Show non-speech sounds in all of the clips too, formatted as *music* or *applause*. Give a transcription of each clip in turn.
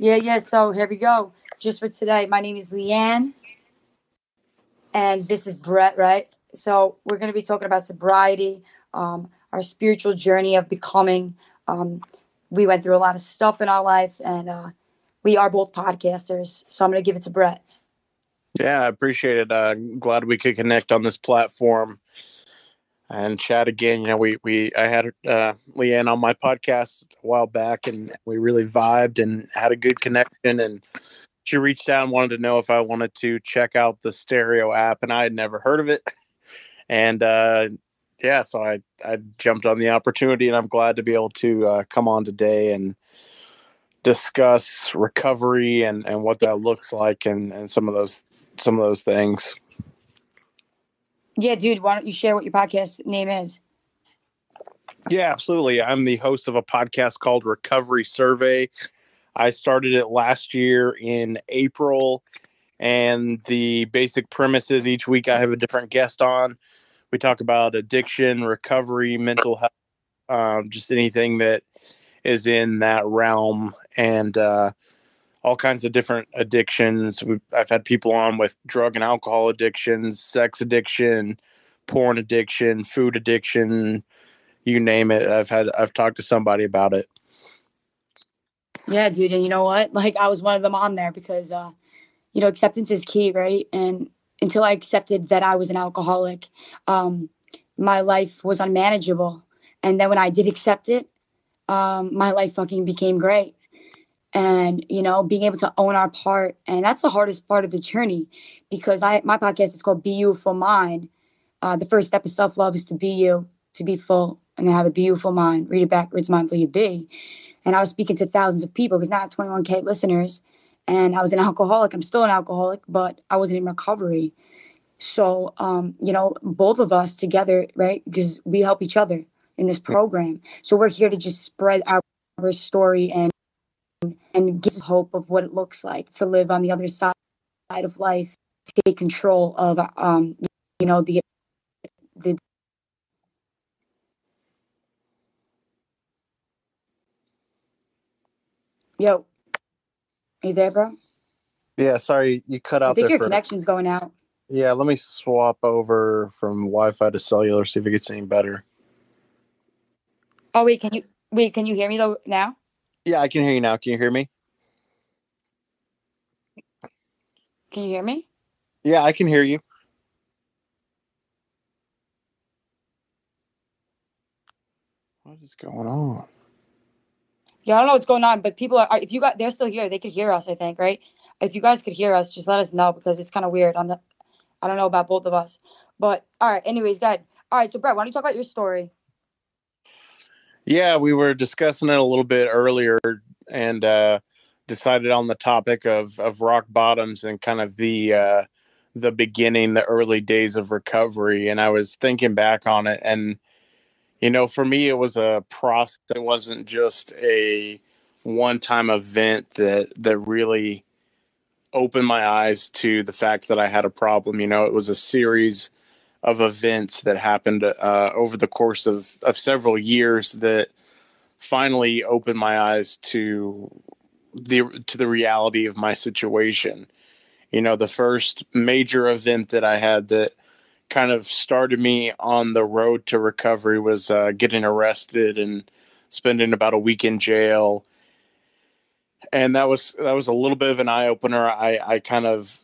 Yeah, yeah. So here we go. Just for today, my name is Leanne, and this is Brett, right? So we're going to be talking about sobriety, um, our spiritual journey of becoming. Um, we went through a lot of stuff in our life, and uh, we are both podcasters. So I'm going to give it to Brett. Yeah, I appreciate it. Uh, glad we could connect on this platform and chat again. You know, we we I had uh, Leanne on my podcast a while back, and we really vibed and had a good connection. And she reached out and wanted to know if I wanted to check out the Stereo app, and I had never heard of it. *laughs* And uh, yeah, so I I jumped on the opportunity, and I'm glad to be able to uh, come on today and discuss recovery and and what that looks like, and and some of those some of those things. Yeah, dude, why don't you share what your podcast name is? Yeah, absolutely. I'm the host of a podcast called Recovery Survey. I started it last year in April, and the basic premise is each week I have a different guest on. We talk about addiction, recovery, mental health, um, just anything that is in that realm. And uh, all kinds of different addictions. We've, I've had people on with drug and alcohol addictions, sex addiction, porn addiction, food addiction, you name it. I've had I've talked to somebody about it. Yeah, dude, and you know what? Like I was one of them on there because uh you know, acceptance is key, right? And until I accepted that I was an alcoholic, um my life was unmanageable. And then when I did accept it, um my life fucking became great and you know being able to own our part and that's the hardest part of the journey because i my podcast is called be you for mind uh, the first step of self-love is to be you to be full and to have a beautiful mind read it backwards mindfully be. And i was speaking to thousands of people because now i have 21k listeners and i was an alcoholic i'm still an alcoholic but i wasn't in recovery. So um, you know both of us together right because we help each other in this program. So we're here to just spread our story and and gives hope of what it looks like to live on the other side of life, take control of, um, you know, the the. Yo, are you there, bro? Yeah, sorry, you cut out. I think your for... connection's going out. Yeah, let me swap over from Wi-Fi to cellular. See if it gets any better. Oh wait, can you wait? Can you hear me though now? Yeah, I can hear you now. Can you hear me? Can you hear me? Yeah, I can hear you. What is going on? Yeah, I don't know what's going on, but people are. If you got, they're still here. They could hear us. I think, right? If you guys could hear us, just let us know because it's kind of weird. On the, I don't know about both of us, but all right. Anyways, good. All right, so Brett, why don't you talk about your story? Yeah, we were discussing it a little bit earlier and uh, decided on the topic of of rock bottoms and kind of the uh, the beginning, the early days of recovery. And I was thinking back on it, and you know, for me, it was a process. It wasn't just a one time event that that really opened my eyes to the fact that I had a problem. You know, it was a series of events that happened uh, over the course of, of several years that finally opened my eyes to the to the reality of my situation. You know, the first major event that I had that kind of started me on the road to recovery was uh, getting arrested and spending about a week in jail. And that was that was a little bit of an eye opener. I, I kind of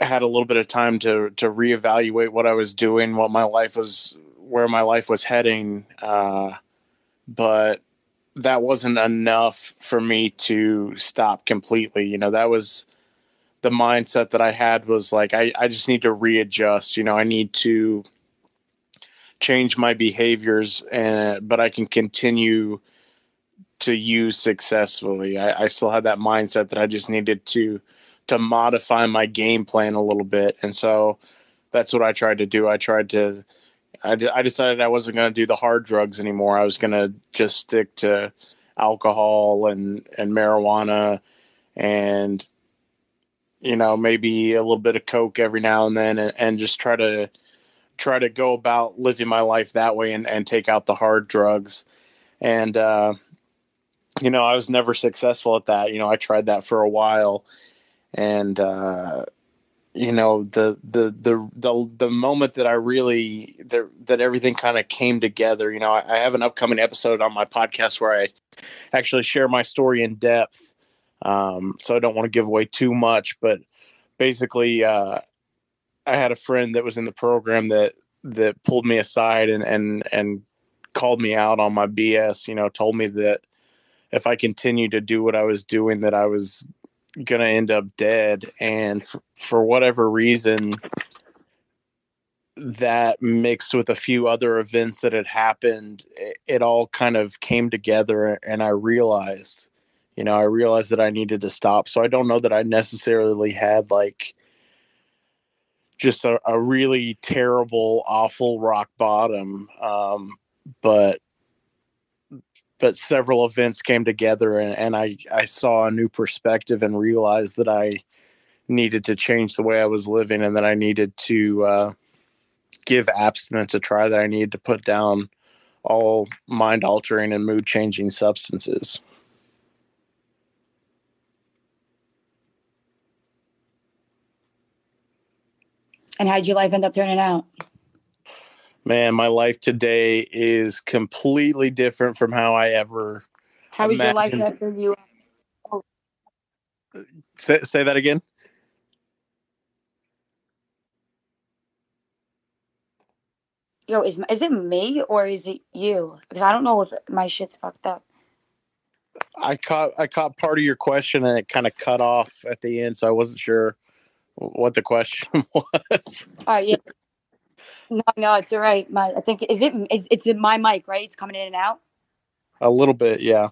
had a little bit of time to to reevaluate what I was doing, what my life was, where my life was heading. Uh, but that wasn't enough for me to stop completely. You know, that was the mindset that I had was like, I, I just need to readjust. You know, I need to change my behaviors, and but I can continue to use successfully. I, I still had that mindset that I just needed to to modify my game plan a little bit. And so that's what I tried to do. I tried to, I, I decided I wasn't going to do the hard drugs anymore. I was going to just stick to alcohol and, and marijuana and, you know, maybe a little bit of Coke every now and then and, and just try to, try to go about living my life that way and, and take out the hard drugs. And, uh, you know, I was never successful at that. You know, I tried that for a while, and uh, you know, the the the the the moment that I really that that everything kind of came together. You know, I, I, have an upcoming episode on my podcast where I actually share my story in depth. Um, so I don't want to give away too much, but basically, uh, I had a friend that was in the program that that pulled me aside and and and called me out on my BS. You know, told me that if I continued to do what I was doing, that I was gonna end up dead. And f- for whatever reason, that mixed with a few other events that had happened, it, it all kind of came together, and I realized, you know, I realized that I needed to stop. So I don't know that I necessarily had like just a, a really terrible, awful rock bottom. Um, but but several events came together and, and I, I saw a new perspective and realized that I needed to change the way I was living and that I needed to uh, give abstinence a try, that I needed to put down all mind altering and mood changing substances. And how did your life end up turning out? Man, my life today is completely different from how I ever. How was your life after you? Say, say that again. Yo, is is it me or is it you? Because I don't know if my shit's fucked up. I caught I caught part of your question and it kind of cut off at the end, so I wasn't sure what the question *laughs* was. Oh yeah. No, no, it's all right. My, I think is it is it's in my mic, right? It's coming in and out. A little bit, yeah.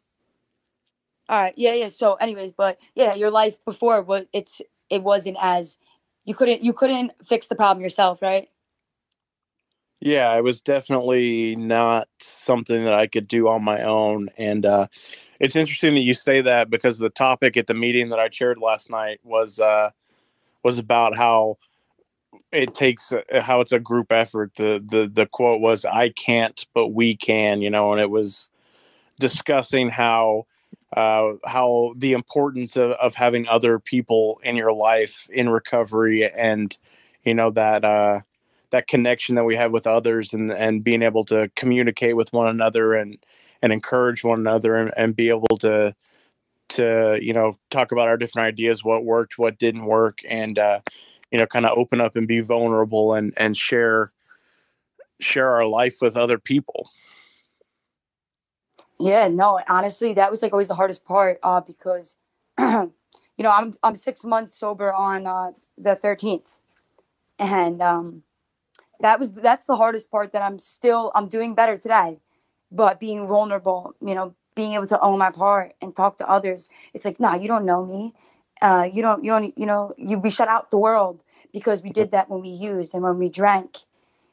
All right, yeah, yeah. So, anyways, but yeah, your life before was it's it wasn't as you couldn't you couldn't fix the problem yourself, right? Yeah, it was definitely not something that I could do on my own, and uh, it's interesting that you say that because the topic at the meeting that I chaired last night was uh, was about how it takes a, how it's a group effort. The the the quote was "I can't, but we can," you know, and it was discussing how uh, how the importance of, of having other people in your life in recovery and you know that uh, that connection that we have with others and and being able to communicate with one another and and encourage one another and, and be able to to you know talk about our different ideas what worked what didn't work and uh, you know kind of open up and be vulnerable and and share share our life with other people yeah no honestly that was like always the hardest part uh, because *clears throat* you know i'm i'm six months sober on uh, the 13th and um that was that's the hardest part that i'm still i'm doing better today but being vulnerable you know being able to own my part and talk to others. It's like, nah, you don't know me. Uh, you don't, you don't, you know, you we shut out the world because we did that when we used and when we drank.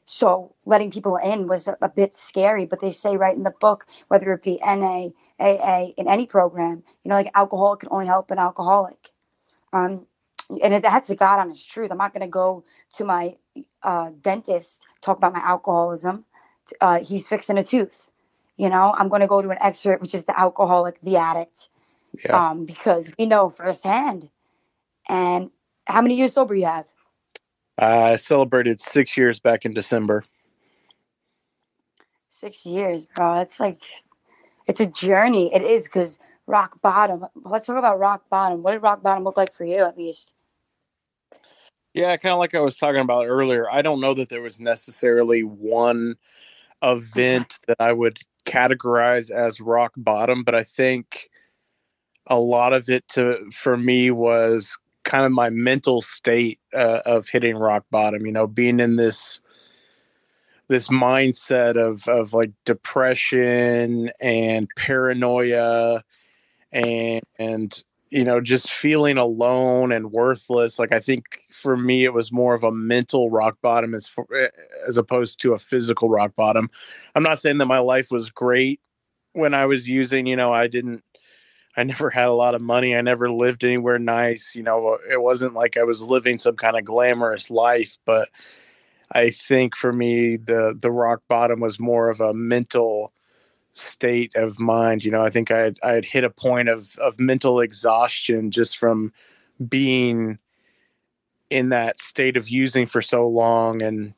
So letting people in was a, a bit scary, but they say right in the book, whether it be NA, AA, in any program, you know, like alcohol can only help an alcoholic. Um, and that's the God honest truth. I'm not going to go to my uh, dentist talk about my alcoholism. Uh, he's fixing a tooth you know i'm going to go to an expert which is the alcoholic the addict yeah. um, because we know firsthand. And how many years sober you have? I celebrated six years back in december. Six years bro. That's like it's a journey. It is because rock bottom. Let's talk about rock bottom. What did rock bottom look like for you at least? Yeah kind of like i was talking about earlier i don't know that there was necessarily one event that i would categorize as rock bottom, but I think a lot of it to for me was kind of my mental state uh, of hitting rock bottom. You know, being in this this mindset of of like depression and paranoia and and you know just feeling alone and worthless like i think for me it was more of a mental rock bottom as for, eh, as opposed to a physical rock bottom i'm not saying that my life was great when i was using you know i didn't i never had a lot of money i never lived anywhere nice you know uh, it wasn't like i was living some kind of glamorous life but i think for me the the rock bottom was more of a mental state of mind. You know, I think I had, I had hit a point of of mental exhaustion just from being in that state of using for so long and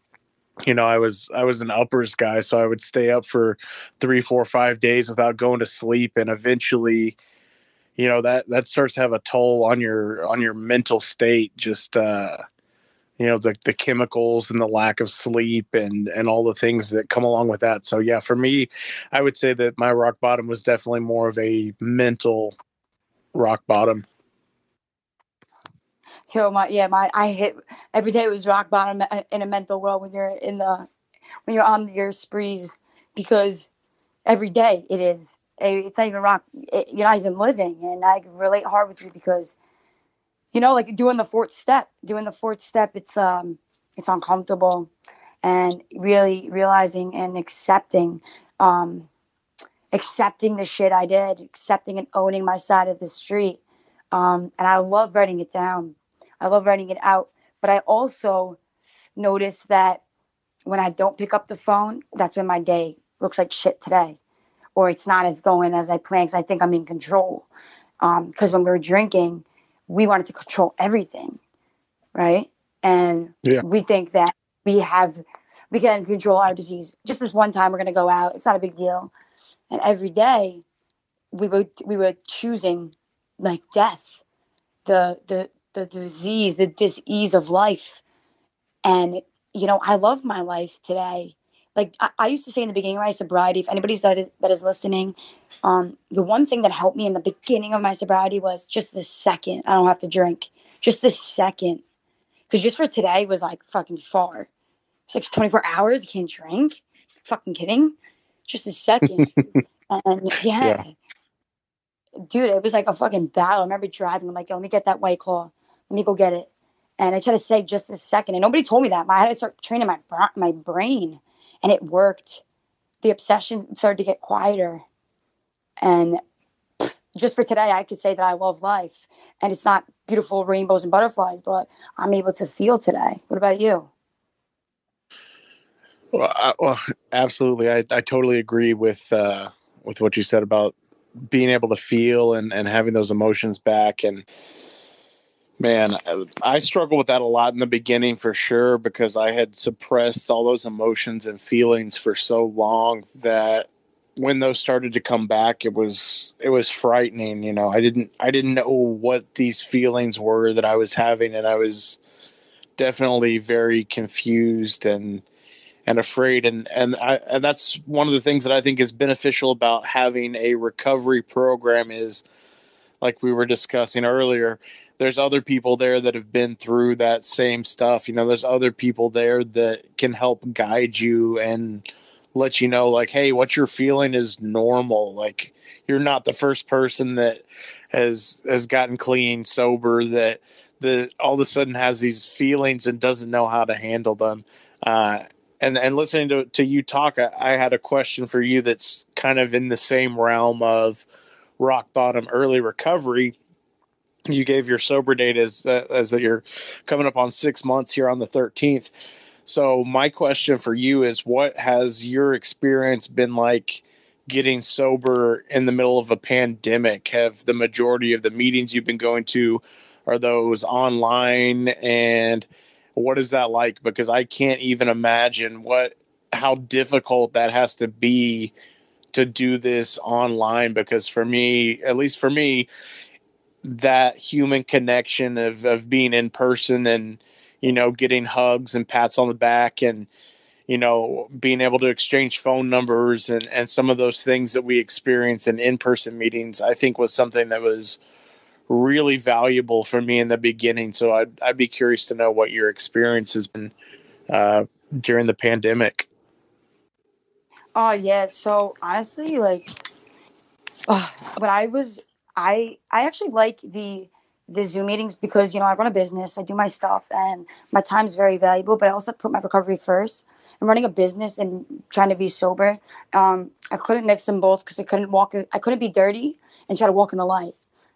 you know i was i was an uppers guy so i would stay up for three four five days without going to sleep and eventually you know that that starts to have a toll on your on your mental state just uh you know the the chemicals and the lack of sleep and and all the things that come along with that. So yeah for me i would say that my rock bottom was definitely more of a mental rock bottom. Yo, my yeah, my I hit every day was rock bottom in a mental world when you're in the when you're on your sprees because every day it is it's not even rock it, you're not even living and i relate hard with you because you know like doing the fourth step doing the fourth step it's um it's uncomfortable and really realizing and accepting um accepting the shit i did accepting and owning my side of the street um and i love writing it down. I love writing it out but i also notice that when i don't pick up the phone that's when my day looks like shit today or it's not as going as I planned because I think I'm in control. Because um, when we were drinking, we wanted to control everything, right? And yeah. we think that we have, we can control our disease. Just this one time, we're going to go out. It's not a big deal. And every day, we were we were choosing like death, the the the disease, the disease of life. And you know, I love my life today like I, I, used to say in the beginning of my sobriety, if anybody's that is, that is listening, um, the one thing that helped me in the beginning of my sobriety was just the second I don't have to drink, just the second, because just for today was like fucking far. It's like 24 hours, you can't drink. Fucking kidding? Just a second, *laughs* and yeah. yeah. Dude, it was like a fucking battle. I remember driving. I'm like, let me get that white claw. Let me go get it. And I tried to say just a second, and nobody told me that. I had to start training my my brain and it worked. The obsession started to get quieter. And just for today, I could say that I love life. And it's not beautiful rainbows and butterflies, but I'm able to feel today. What about you? Well, I, well absolutely. I, I totally agree with uh, with what you said about being able to feel and, and having those emotions back. And Man, uh, I struggle with that a lot in the beginning for sure because I had suppressed all those emotions and feelings for so long that when those started to come back it was it was frightening, you know. I didn't I didn't know what these feelings were that I was having and I was definitely very confused and and afraid and and I, and that's one of the things that I think is beneficial about having a recovery program is like we were discussing earlier there's other people there that have been through that same stuff. You know, there's other people there that can help guide you and let you know, like, hey, what you're feeling is normal. Like, you're not the first person that has has gotten clean, sober, that that all of a sudden has these feelings and doesn't know how to handle them. Uh, and and listening to, to you talk, I, I had a question for you that's kind of in the same realm of rock bottom early recovery you gave your sober date as uh, as that you're coming up on six months here on the 13th so my question for you is what has your experience been like getting sober in the middle of a pandemic? Have the majority of the meetings you've been going to are those online? And what is that like? Because i can't even imagine what how difficult that has to be to do this online because for me at least for me that human connection of, of being in person and you know getting hugs and pats on the back and you know being able to exchange phone numbers and, and some of those things that we experience in in-person meetings i think was something that was really valuable for me in the beginning. So i'd, I'd be curious to know what your experience has been uh, during the pandemic oh yeah so honestly like uh, when i was I I actually like the the Zoom meetings because you know I run a business, I do my stuff, and my time is very valuable. But I also put my recovery first. I'm running a business and trying to be sober. Um, I couldn't mix them both because I couldn't walk. I couldn't be dirty and try to walk in the light,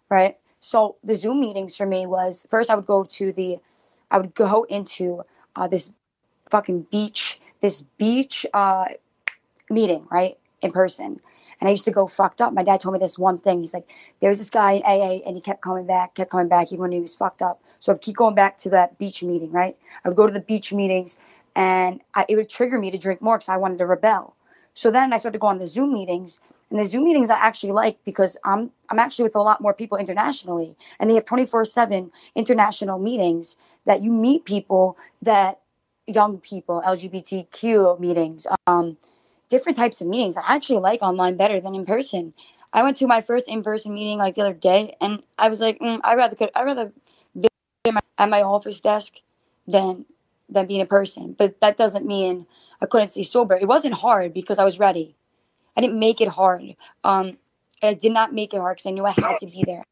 right? So the Zoom meetings for me was first I would go to the, I would go into uh, this fucking beach, this beach uh, meeting, right, in person, And I used to go fucked up. My dad told me this one thing. He's like, there's this guy in AA and he kept coming back, kept coming back even when he was fucked up. So I'd keep going back to that beach meeting, right? I would go to the beach meetings and I, it would trigger me to drink more because I wanted to rebel. So then I started to go on the Zoom meetings and the Zoom meetings I actually like because I'm I'm actually with a lot more people internationally, and they have 24/7 international meetings that you meet people that young people, LGBTQ meetings, um, different types of meetings. I actually like online better than in person. I went to my first in-person meeting like the other day, and I was like, mm, I rather could I rather be at my office desk than than being in person. But that doesn't mean I couldn't stay sober. It wasn't hard because I was ready. I didn't make it hard. Um, I did not make it hard because I knew I had to be there.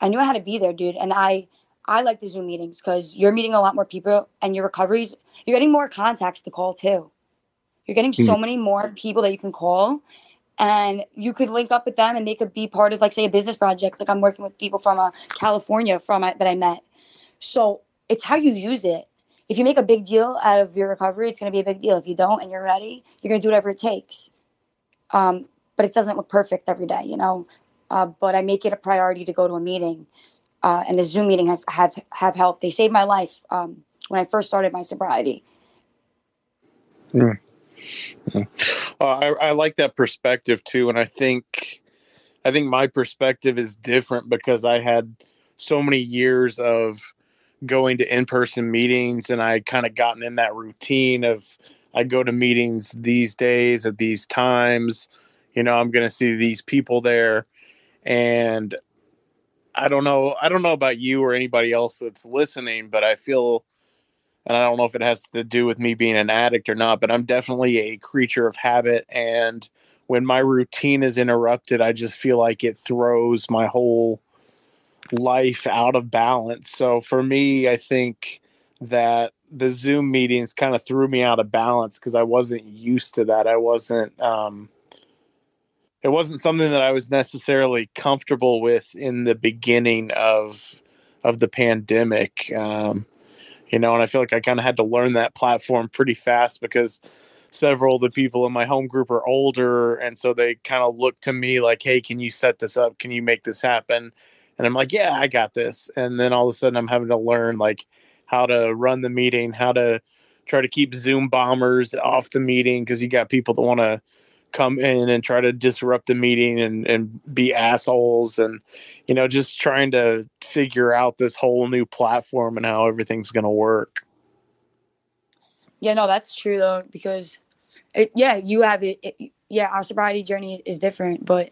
I knew I had to be there, dude. And I I like the Zoom meetings because you're meeting a lot more people and your recoveries, you're getting more contacts to call too. You're getting so mm. many more people that you can call and you could link up with them and they could be part of like say a business project. Like I'm working with people from uh, California from uh, that I met. So it's how you use it. If you make a big deal out of your recovery, it's going to be a big deal. If you don't and you're ready, you're going to do whatever it takes. Um, but it doesn't look perfect every day, you know. Uh, but I make it a priority to go to a meeting, uh, and the Zoom meeting has have have helped. They saved my life um, when I first started my sobriety. Mm. Uh, I, I like that perspective too, and I think I think my perspective is different because I had so many years of going to in-person meetings and I kind of gotten in that routine of I go to meetings these days at these times. You know, I'm going to see these people there. And I don't know. I don't know about you or anybody else that's listening, but I feel, and I don't know if it has to do with me being an addict or not, but I'm definitely a creature of habit. And when my routine is interrupted, I just feel like it throws my whole life out of balance. So for me, I think that the Zoom meetings kind of threw me out of balance because I wasn't used to that. I wasn't um it wasn't something that I was necessarily comfortable with in the beginning of of the pandemic. Um you know, and I feel like I kind of had to learn that platform pretty fast because several of the people in my home group are older and so they kind of look to me like, "Hey, can you set this up? Can you make this happen?" And I'm like, "Yeah, I got this." And then all of a sudden I'm having to learn like how to run the meeting, how to try to keep Zoom bombers off the meeting because you got people that want to come in and try to disrupt the meeting and, and be assholes and you know just trying to figure out this whole new platform and how everything's going to work. Yeah no that's true though because it, yeah you have it, it, yeah our sobriety journey is different but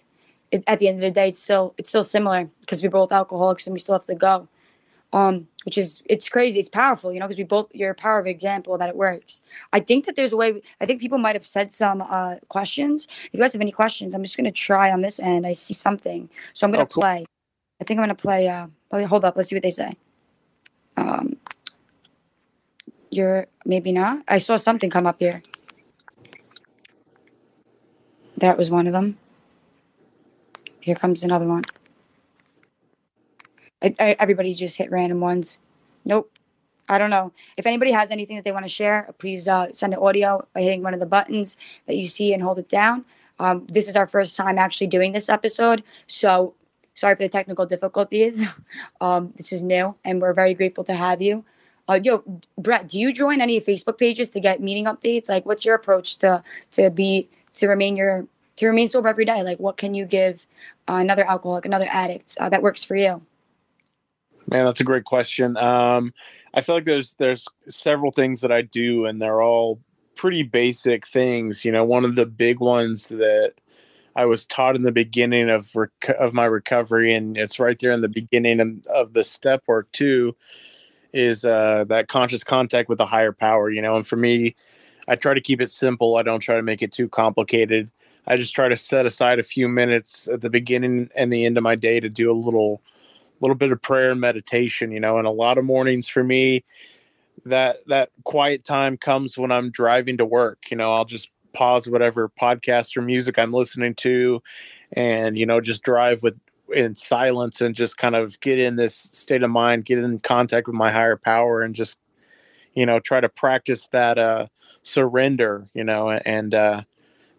it, at the end of the day it's still it's still similar because we're both alcoholics and we still have to go um, which is it's crazy. It's powerful, you know, because we both you're a power of example that it works. I think that there's a way. I think people might have said some uh, questions. If you guys have any questions, I'm just gonna try on this end. I see something, so I'm gonna oh, cool. play. I think I'm gonna play. Uh, hold up, let's see what they say. Um, you're maybe not. I saw something come up here. That was one of them. Here comes another one. I, I, everybody just hit random ones. Nope. I don't know. If anybody has anything that they want to share, please uh, send an audio by hitting one of the buttons that you see and hold it down. Um, this is our first time actually doing this episode. So sorry for the technical difficulties. *laughs* um, this is new, and we're very grateful to have you. Uh, yo, Brett, do you join any Facebook pages to get meeting updates? Like, what's your approach to to be to remain your to remain sober every day? Like, what can you give uh, another alcoholic, another addict uh, that works for you? Man, that's a great question. Um, I feel like there's there's several things that I do, and they're all pretty basic things. You know, one of the big ones that I was taught in the beginning of rec- of my recovery, and it's right there in the beginning of the step work too, is uh, that conscious contact with a higher power. You know, and for me, I try to keep it simple. I don't try to make it too complicated. I just try to set aside a few minutes at the beginning and the end of my day to do a little little bit of prayer and meditation, you know, and a lot of mornings for me, that that quiet time comes when I'm driving to work. You know, I'll just pause whatever podcast or music I'm listening to and, you know, just drive with in silence and just kind of get in this state of mind, get in contact with my higher power and just, you know, try to practice that uh surrender, you know, and uh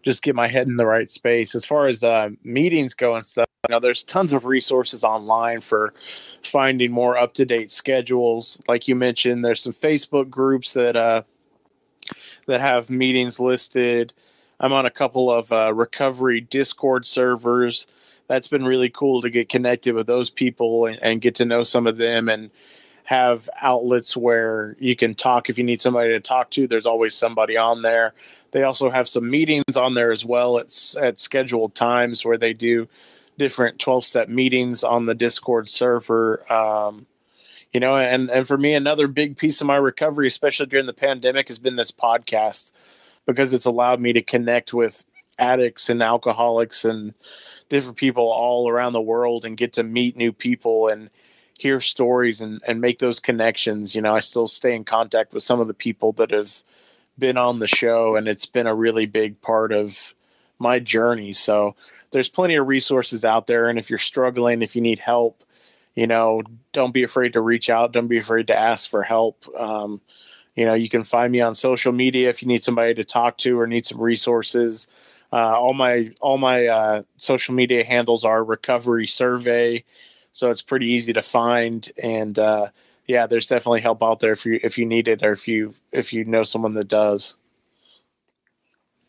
just get my head in the right space. As far as uh, meetings go and stuff, you know, there's tons of resources online for finding more up to date schedules. Like you mentioned, there's some Facebook groups that uh, that have meetings listed. I'm on a couple of uh, recovery Discord servers. That's been really cool to get connected with those people and, and get to know some of them and have outlets where you can talk if you need somebody to talk to. There's always somebody on there. They also have some meetings on there as well. It's at scheduled times where they do different 12 step meetings on the Discord server. Um, you know, and, and for me, another big piece of my recovery, especially during the pandemic, has been this podcast because it's allowed me to connect with addicts and alcoholics and different people all around the world and get to meet new people and hear stories and, and make those connections. You know, I still stay in contact with some of the people that have been on the show, and it's been a really big part of my journey. So there's plenty of resources out there. And if you're struggling, if you need help, you know, don't be afraid to reach out. Don't be afraid to ask for help. Um, you know, you can find me on social media if you need somebody to talk to or need some resources. Uh, all my all my uh, social media handles are recovery survey so it's pretty easy to find. And uh, yeah, there's definitely help out there if you if you need it or if you if you know someone that does.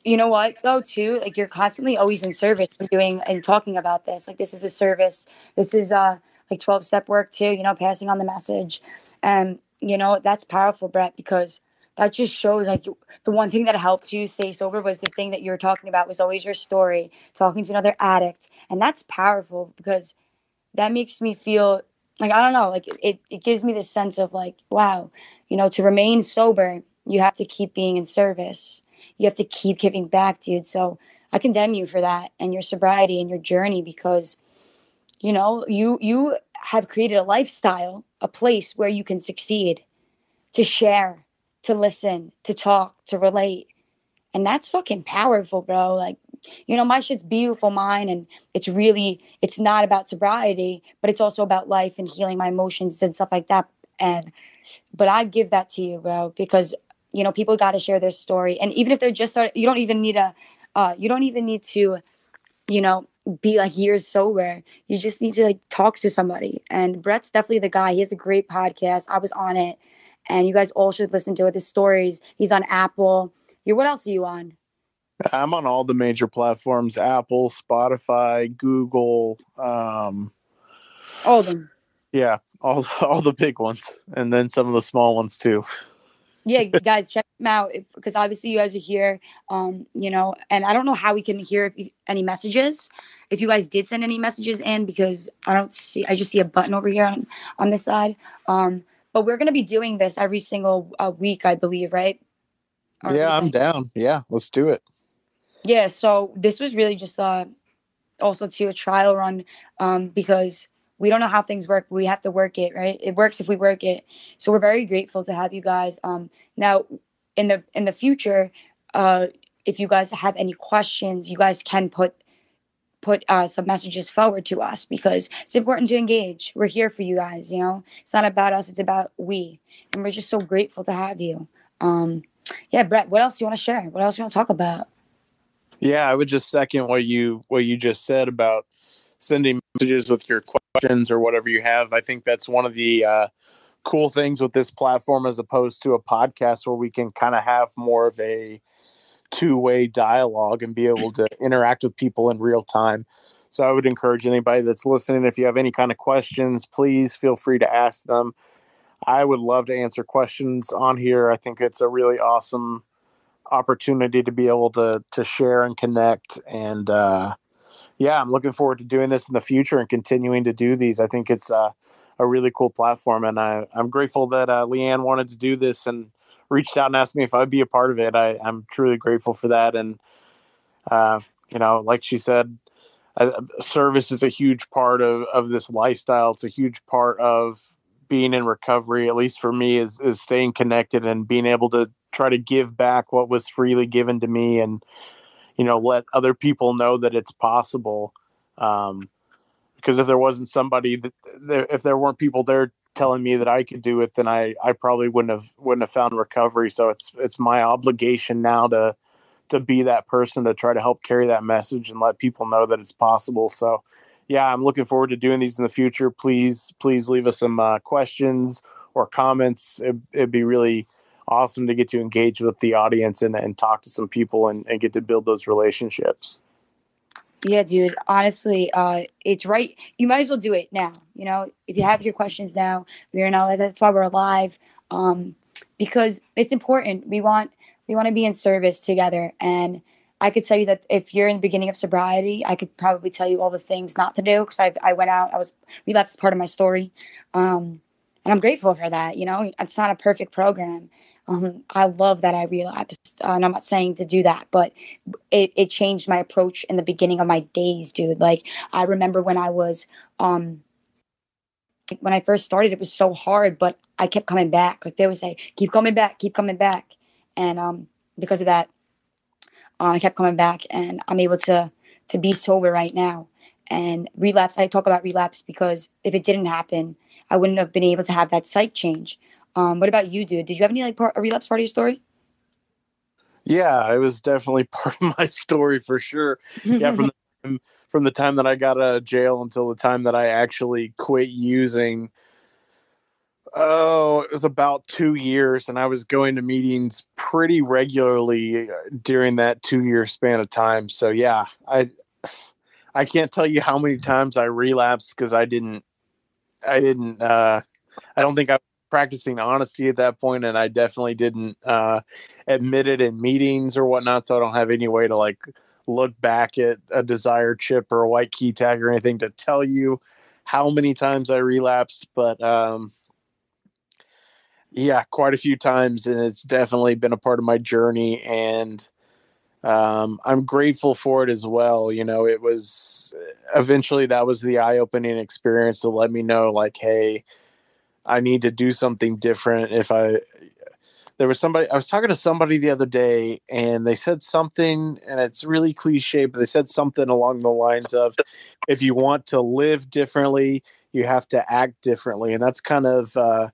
You know what though too, like you're constantly always in service and doing and talking about this. Like this is a service. This is uh like 12 step work too, you know, passing on the message. And you know, that's powerful, Brett, because that just shows like the one thing that helped you stay sober was the thing that you were talking about was always your story, talking to another addict. And that's powerful because that makes me feel like I don't know, like it, it gives me this sense of like, wow, you know, to remain sober, you have to keep being in service. You have to keep giving back, dude. So I condemn you for that and your sobriety and your journey because, you know, you you have created a lifestyle, a place where you can succeed, to share, to listen, to talk, to relate. And that's fucking powerful, bro. Like you know my shit's beautiful mine and it's really it's not about sobriety but it's also about life and healing my emotions and stuff like that and but i give that to you bro because you know people got to share their story. And even if they're just sort you don't even need a uh, you don't even need to you know be like years sober you just need to like talk to somebody. And brett's definitely the guy. He has a great podcast. I was on it. And you guys all should listen to it. His stories. He's on apple. You what else are you on? I'm on all the major platforms: Apple, Spotify, Google. Um, all of them. Yeah, all *laughs* all the big ones, and then some of the small ones too. Yeah, *laughs* guys, check them out because obviously you guys are here. Um, you know, and I don't know how we can hear if you, any messages. If you guys did send any messages in, because I don't see, I just see a button over here on on this side. Um, but we're gonna be doing this every single uh, week, I believe, right? Or yeah, I'm down. Yeah, let's do it yeah so this was really just uh also to a trial run um because we don't know how things work we have to work it right? It works if we work it. So we're very grateful to have you guys. Um now in the in the future uh if you guys have any questions you guys can put put uh, some messages forward to us because it's important to engage. We're here for you guys you know? It's not about us it's about we. And we're just so grateful to have you. Um yeah brett what else you want to share? What else you want to talk about? Yeah, I would just second what you what you just said about sending messages with your questions or whatever you have. I think that's one of the uh, cool things with this platform as opposed to a podcast where we can kind of have more of a two-way dialogue and be able to interact with people in real time. So I would encourage anybody that's listening if you have any kind of questions, please feel free to ask them. I would love to answer questions on here. I think it's a really awesome opportunity to be able to to share and connect and uh, yeah i'm looking forward to doing this in the future and continuing to do these. I think it's uh, a really cool platform and I, i'm grateful that uh, leanne wanted to do this and reached out and asked me if i'd be a part of it. I, i'm truly grateful for that and uh, you know like she said uh, service is a huge part of, of this lifestyle. It's a huge part of being in recovery at least for me is is staying connected and being able to try to give back what was freely given to me and you know let other people know that it's possible um, because if there wasn't somebody that there, if there weren't people there telling me that I could do it then I I probably wouldn't have wouldn't have found recovery so it's it's my obligation now to to be that person to try to help carry that message and let people know that it's possible. So, yeah, I'm looking forward to doing these in the future. Please, please leave us some uh, questions or comments. It, would be really awesome to get to engage with the audience and, and talk to some people and, and get to build those relationships. Yeah, dude. Honestly, uh, it's right. You might as well do it now. You know, if you have your questions now, we're now. That's why we're alive. Um, because it's important. We want we want to be in service together. And I could tell you that if you're in the beginning of sobriety, I could probably tell you all the things not to do because I I went out. I was relapse part of my story, um, and I'm grateful for that. You know, it's not a perfect program, um, I love that I relapsed, uh, and I'm not saying to do that, but it, it changed my approach in the beginning of my days, dude. Like I remember when I was, um, when I first started, it was so hard, but I kept coming back. Like they would say, keep coming back, keep coming back, and um, because of that, uh, I kept coming back, and I'm able to to be sober right now. And relapse, I talk about relapse because if it didn't happen, I wouldn't have been able to have that psych change. Um, what about you, dude? Did you have any like part, a relapse part of your story? Yeah, it was definitely *laughs* part of my story for sure. Yeah, from *laughs* the, from the time that I got out of jail until the time that I actually quit using. Oh, it was about two years, and I was going to meetings pretty regularly uh, during that two year span of time. So yeah, I I can't tell you how many times I relapsed because I didn't I didn't uh I don't think I practicing honesty at that point and i definitely didn't uh, admit it in meetings or whatnot so i don't have any way to like look back at a desire chip or a white key tag or anything to tell you how many times i relapsed but um, yeah quite a few times and it's definitely been a part of my journey and um, i'm grateful for it as well you know it was eventually that was the eye-opening experience to let me know like hey I need to do something different. If I, there was somebody, I was talking to somebody the other day and they said something, and it's really cliche, but they said something along the lines of, if you want to live differently, you have to act differently. And that's kind of, uh,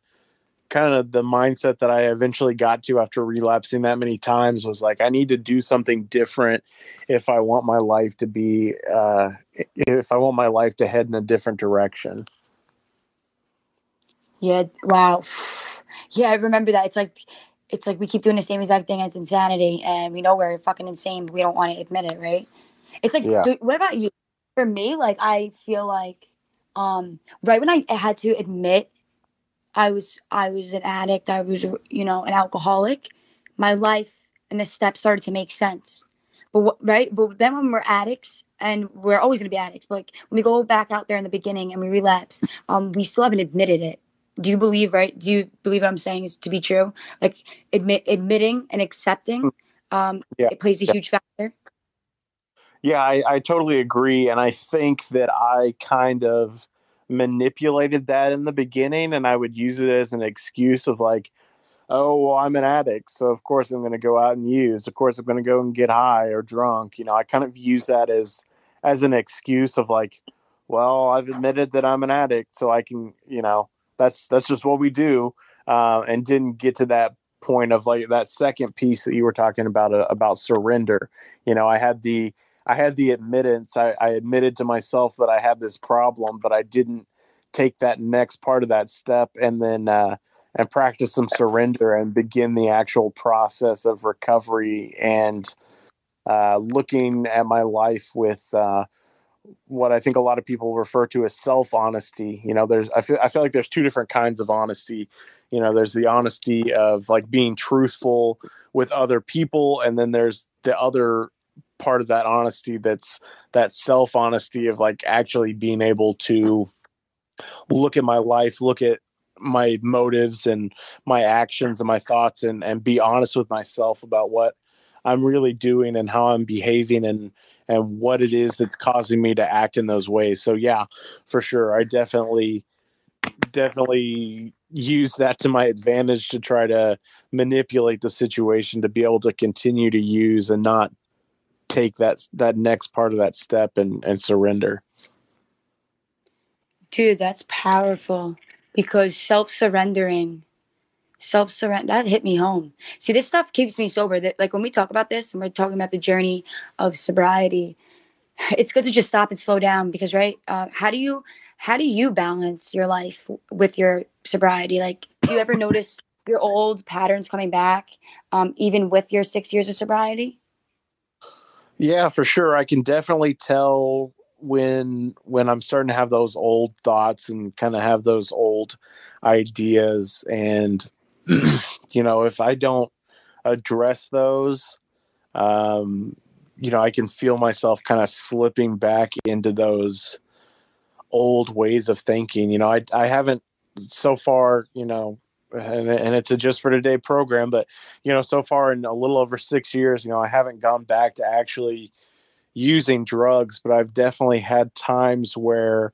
kind of the mindset that I eventually got to after relapsing that many times was like I need to do something different if I want my life to be uh, if I want my life to head in a different direction. Yeah. Wow. Yeah, I remember that. It's like it's like we keep doing the same exact thing. It's insanity, and we know we're fucking insane, but we don't want to admit it, right? It's like, yeah. do, what about you? For me, like I feel like, um, right when I had to admit I was I was an addict, I was you know an alcoholic, my life and the steps started to make sense. But right, but then when we're addicts, and we're always going to be addicts, but like when we go back out there in the beginning and we relapse, um, we still haven't admitted it do you believe right do you believe what i'm saying is to be true like admit admitting and accepting mm. um yeah. it plays a yeah. huge factor yeah I, I totally agree and i think that i kind of manipulated that in the beginning and i would use it as an excuse of like oh well i'm an addict so of course i'm going to go out and use of course i'm going to go and get high or drunk you know i kind of use that as as an excuse of like well i've admitted that i'm an addict so i can you know that's that's just what we do uh, and didn't get to that point of like that second piece that you were talking about uh, about surrender. You know i had the i had the admittance I, I admitted to myself that i had this problem but i didn't take that next part of that step and then uh, and practice some surrender and begin the actual process of recovery and uh, looking at my life with uh, what I think a lot of people refer to as self honesty. You know, there's I feel I feel like there's two different kinds of honesty. You know, there's the honesty of like being truthful with other people, and then there's the other part of that honesty that's that self honesty of like actually being able to look at my life, look at my motives and my actions and my thoughts and and be honest with myself about what I'm really doing and how I'm behaving and and what it is that's causing me to act in those ways. So yeah, for sure, I definitely definitely use that to my advantage to try to manipulate the situation to be able to continue to use and not take that that next part of that step and and surrender. Dude, that's powerful because self surrendering self surrender that hit me home. See this stuff keeps me sober. That like when we talk about this and we're talking about the journey of sobriety *sighs* it's good to just stop and slow down because right uh, how do you how do you balance your life with your sobriety? Like do you ever *coughs* notice your old patterns coming back um, even with your six years of sobriety? Yeah for sure. I can definitely tell when when i'm starting to have those old thoughts and kind of have those old ideas and *clears throat* you know if i don't address those um you know i can feel myself kind of slipping back into those old ways of thinking you know i i haven't so far you know and, and it's a just for today program but you know so far in a little over six years you know i haven't gone back to actually using drugs but i've definitely had times where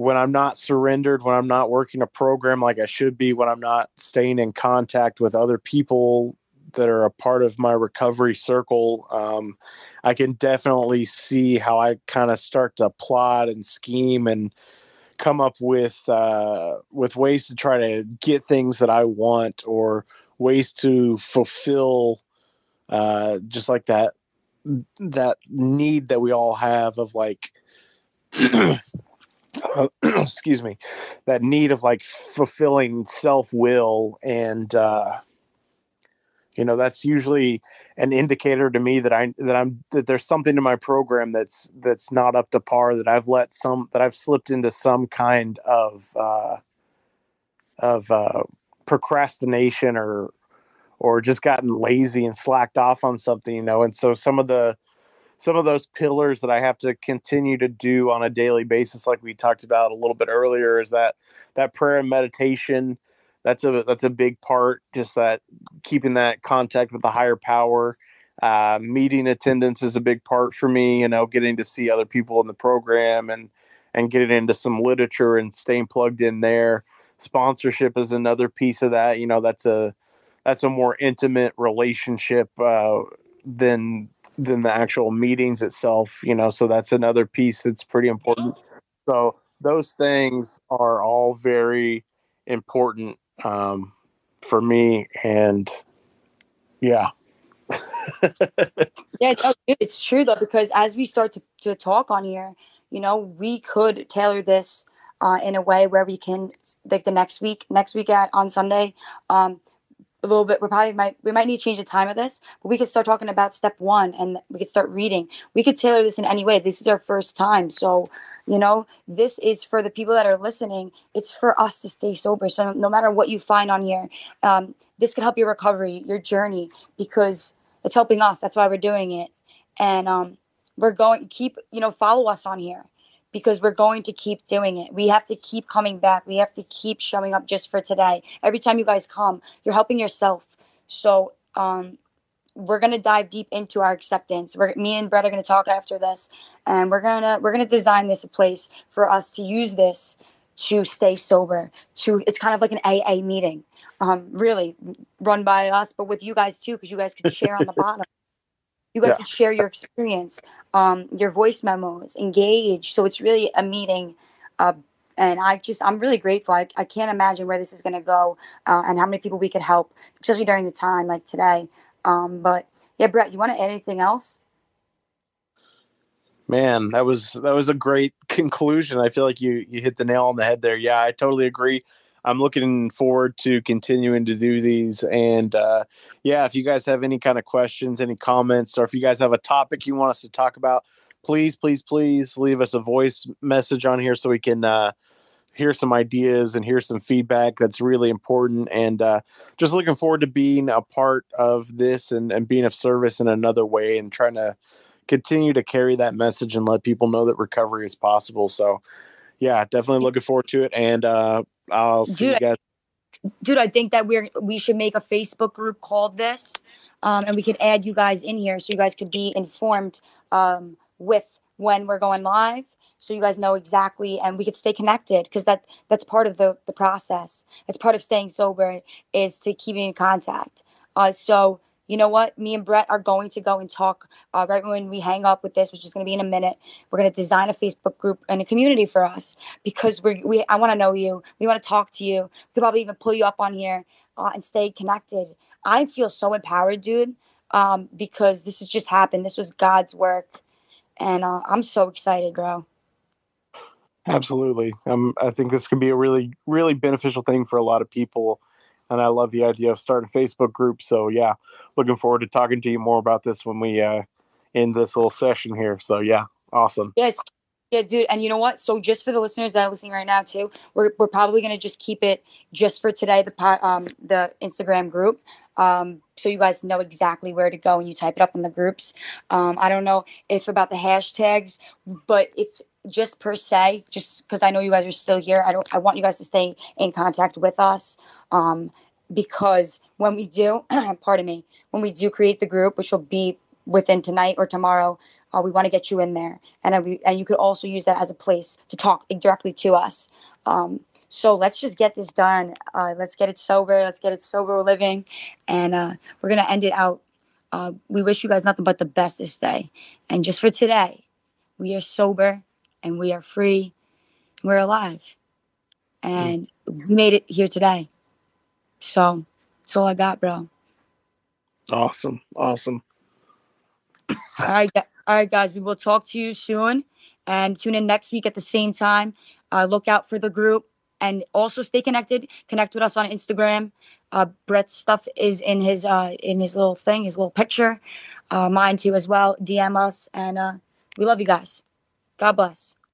when i'm not surrendered when i'm not working a program like i should be when i'm not staying in contact with other people that are a part of my recovery circle um, i can definitely see how i kind of start to plot and scheme and come up with uh, with ways to try to get things that I want or ways to fulfill uh, just like that that need that we all have of like *clears throat* *clears throat* excuse me that need of like fulfilling self-will and uh you know that's usually an indicator to me that i that i'm that there's something in my program that's that's not up to par that i've let some that i've slipped into some kind of uh of uh procrastination or or just gotten lazy and slacked off on something you know? And so some of the some of those pillars that I have to continue to do on a daily basis, like we talked about a little bit earlier, is that that prayer and meditation, that's a that's a big part. Just that keeping that contact with the higher power. Uh, meeting attendance is a big part for me. You know, getting to see other people in the program and and getting into some literature and staying plugged in there. Sponsorship is another piece of that. You know, that's a that's a more intimate relationship uh, than than the actual meetings itself. You know, so that's another piece that's pretty important. So those things are all very important um, for me. And yeah. *laughs* yeah, it's true though, because as we start to, to talk on here, you know, we could tailor this uh, in a way where we can, like the next week, next week at on Sunday, um, a little bit. We probably might we might need to change the time of this, but we could start talking about step one, and we could start reading. We could tailor this in any way. This is our first time, so you know, this is for the people that are listening. It's for us to stay sober. So no matter what you find on here, um, this can help your recovery, your journey, because it's helping us. That's why we're doing it. And um, we're going keep, you know, follow us on here because we're going to keep doing it. We have to keep coming back. We have to keep showing up just for today. Every time you guys come, you're helping yourself. So um, we're gonna dive deep into our acceptance. We're me and Brett are gonna talk after this, and we're gonna we're gonna design this a place for us to use this to stay sober. To it's kind of like an AA meeting, um, really run by us, but with you guys too, because you guys could share on the *laughs* bottom. You guys yeah. could share your experience, um, your voice memos, engage. So it's really a meeting. Uh, and I just, I'm really grateful. I, I can't imagine where this is going to go uh, and how many people we could help, especially during the time like today. Um, but yeah, Brett, you want to add anything else? Man, that was that was a great conclusion. I feel like you you hit the nail on the head there. Yeah, I totally agree. I'm looking forward to continuing to do these. And uh, yeah, if you guys have any kind of questions, any comments, or if you guys have a topic you want us to talk about, please, please, please leave us a voice message on here so we can uh, hear some ideas and hear some feedback. That's really important. And uh, just looking forward to being a part of this and, and being of service in another way and trying to continue to carry that message and let people know that recovery is possible. So yeah definitely looking forward to it. And uh, i'll see dude, you guys. Dude i think that we're we should make a facebook group called this um, and we could add you guys in here so you guys could be informed um, with when we're going live so you guys know exactly and we could stay connected because that that's part of the the process. It's part of staying sober is to keep in contact. Uh, so you know what? Me and Brett are going to go and talk uh, right when we hang up with this, which is going to be in a minute. We're going to design a Facebook group and a community for us because we we I want to know you. We want to talk to you. We could probably even pull you up on here uh, and stay connected. I feel so empowered, dude, um, because this has just happened. This was God's work, and uh, I'm so excited, bro. Absolutely. Um, I think this can be a really, really beneficial thing for a lot of people. And I love the idea of starting a Facebook group. So, yeah, looking forward to talking to you more about this when we uh, end this little session here. So, yeah, awesome. Yes. Yeah, dude. And you know what? So, just for the listeners that are listening right now, too, we're, we're probably to just keep it just for today, the um, the Instagram group. Um, so you guys know exactly where to go and you type it up in the groups. Um, I don't know if about the hashtags, but if just per se, just because I know you guys are still here, I don't. I want you guys to stay in contact with us, um, because when we do, *clears throat* pardon me, when we do create the group, which will be within tonight or tomorrow, uh, we want to get you in there, and I, and you could also use that as a place to talk directly to us. Um, so let's just get this done. Uh, let's get it sober. Let's get it sober living, and uh, we're gonna end it out. Uh, we wish you guys nothing but the best this day, and just for today, we are sober and we are free. We're alive. And mm. we made it here today. So that's all I got, bro. Awesome. Awesome. all right. All right, guys. We will talk to you soon and tune in next week at the same time. Uh, look out for the group and also stay connected. Connect with us on Instagram. Uh, Brett's stuff is in his uh, in his little thing, his little picture. Uh, mine too as well. DM us and uh, we love you guys. God bless.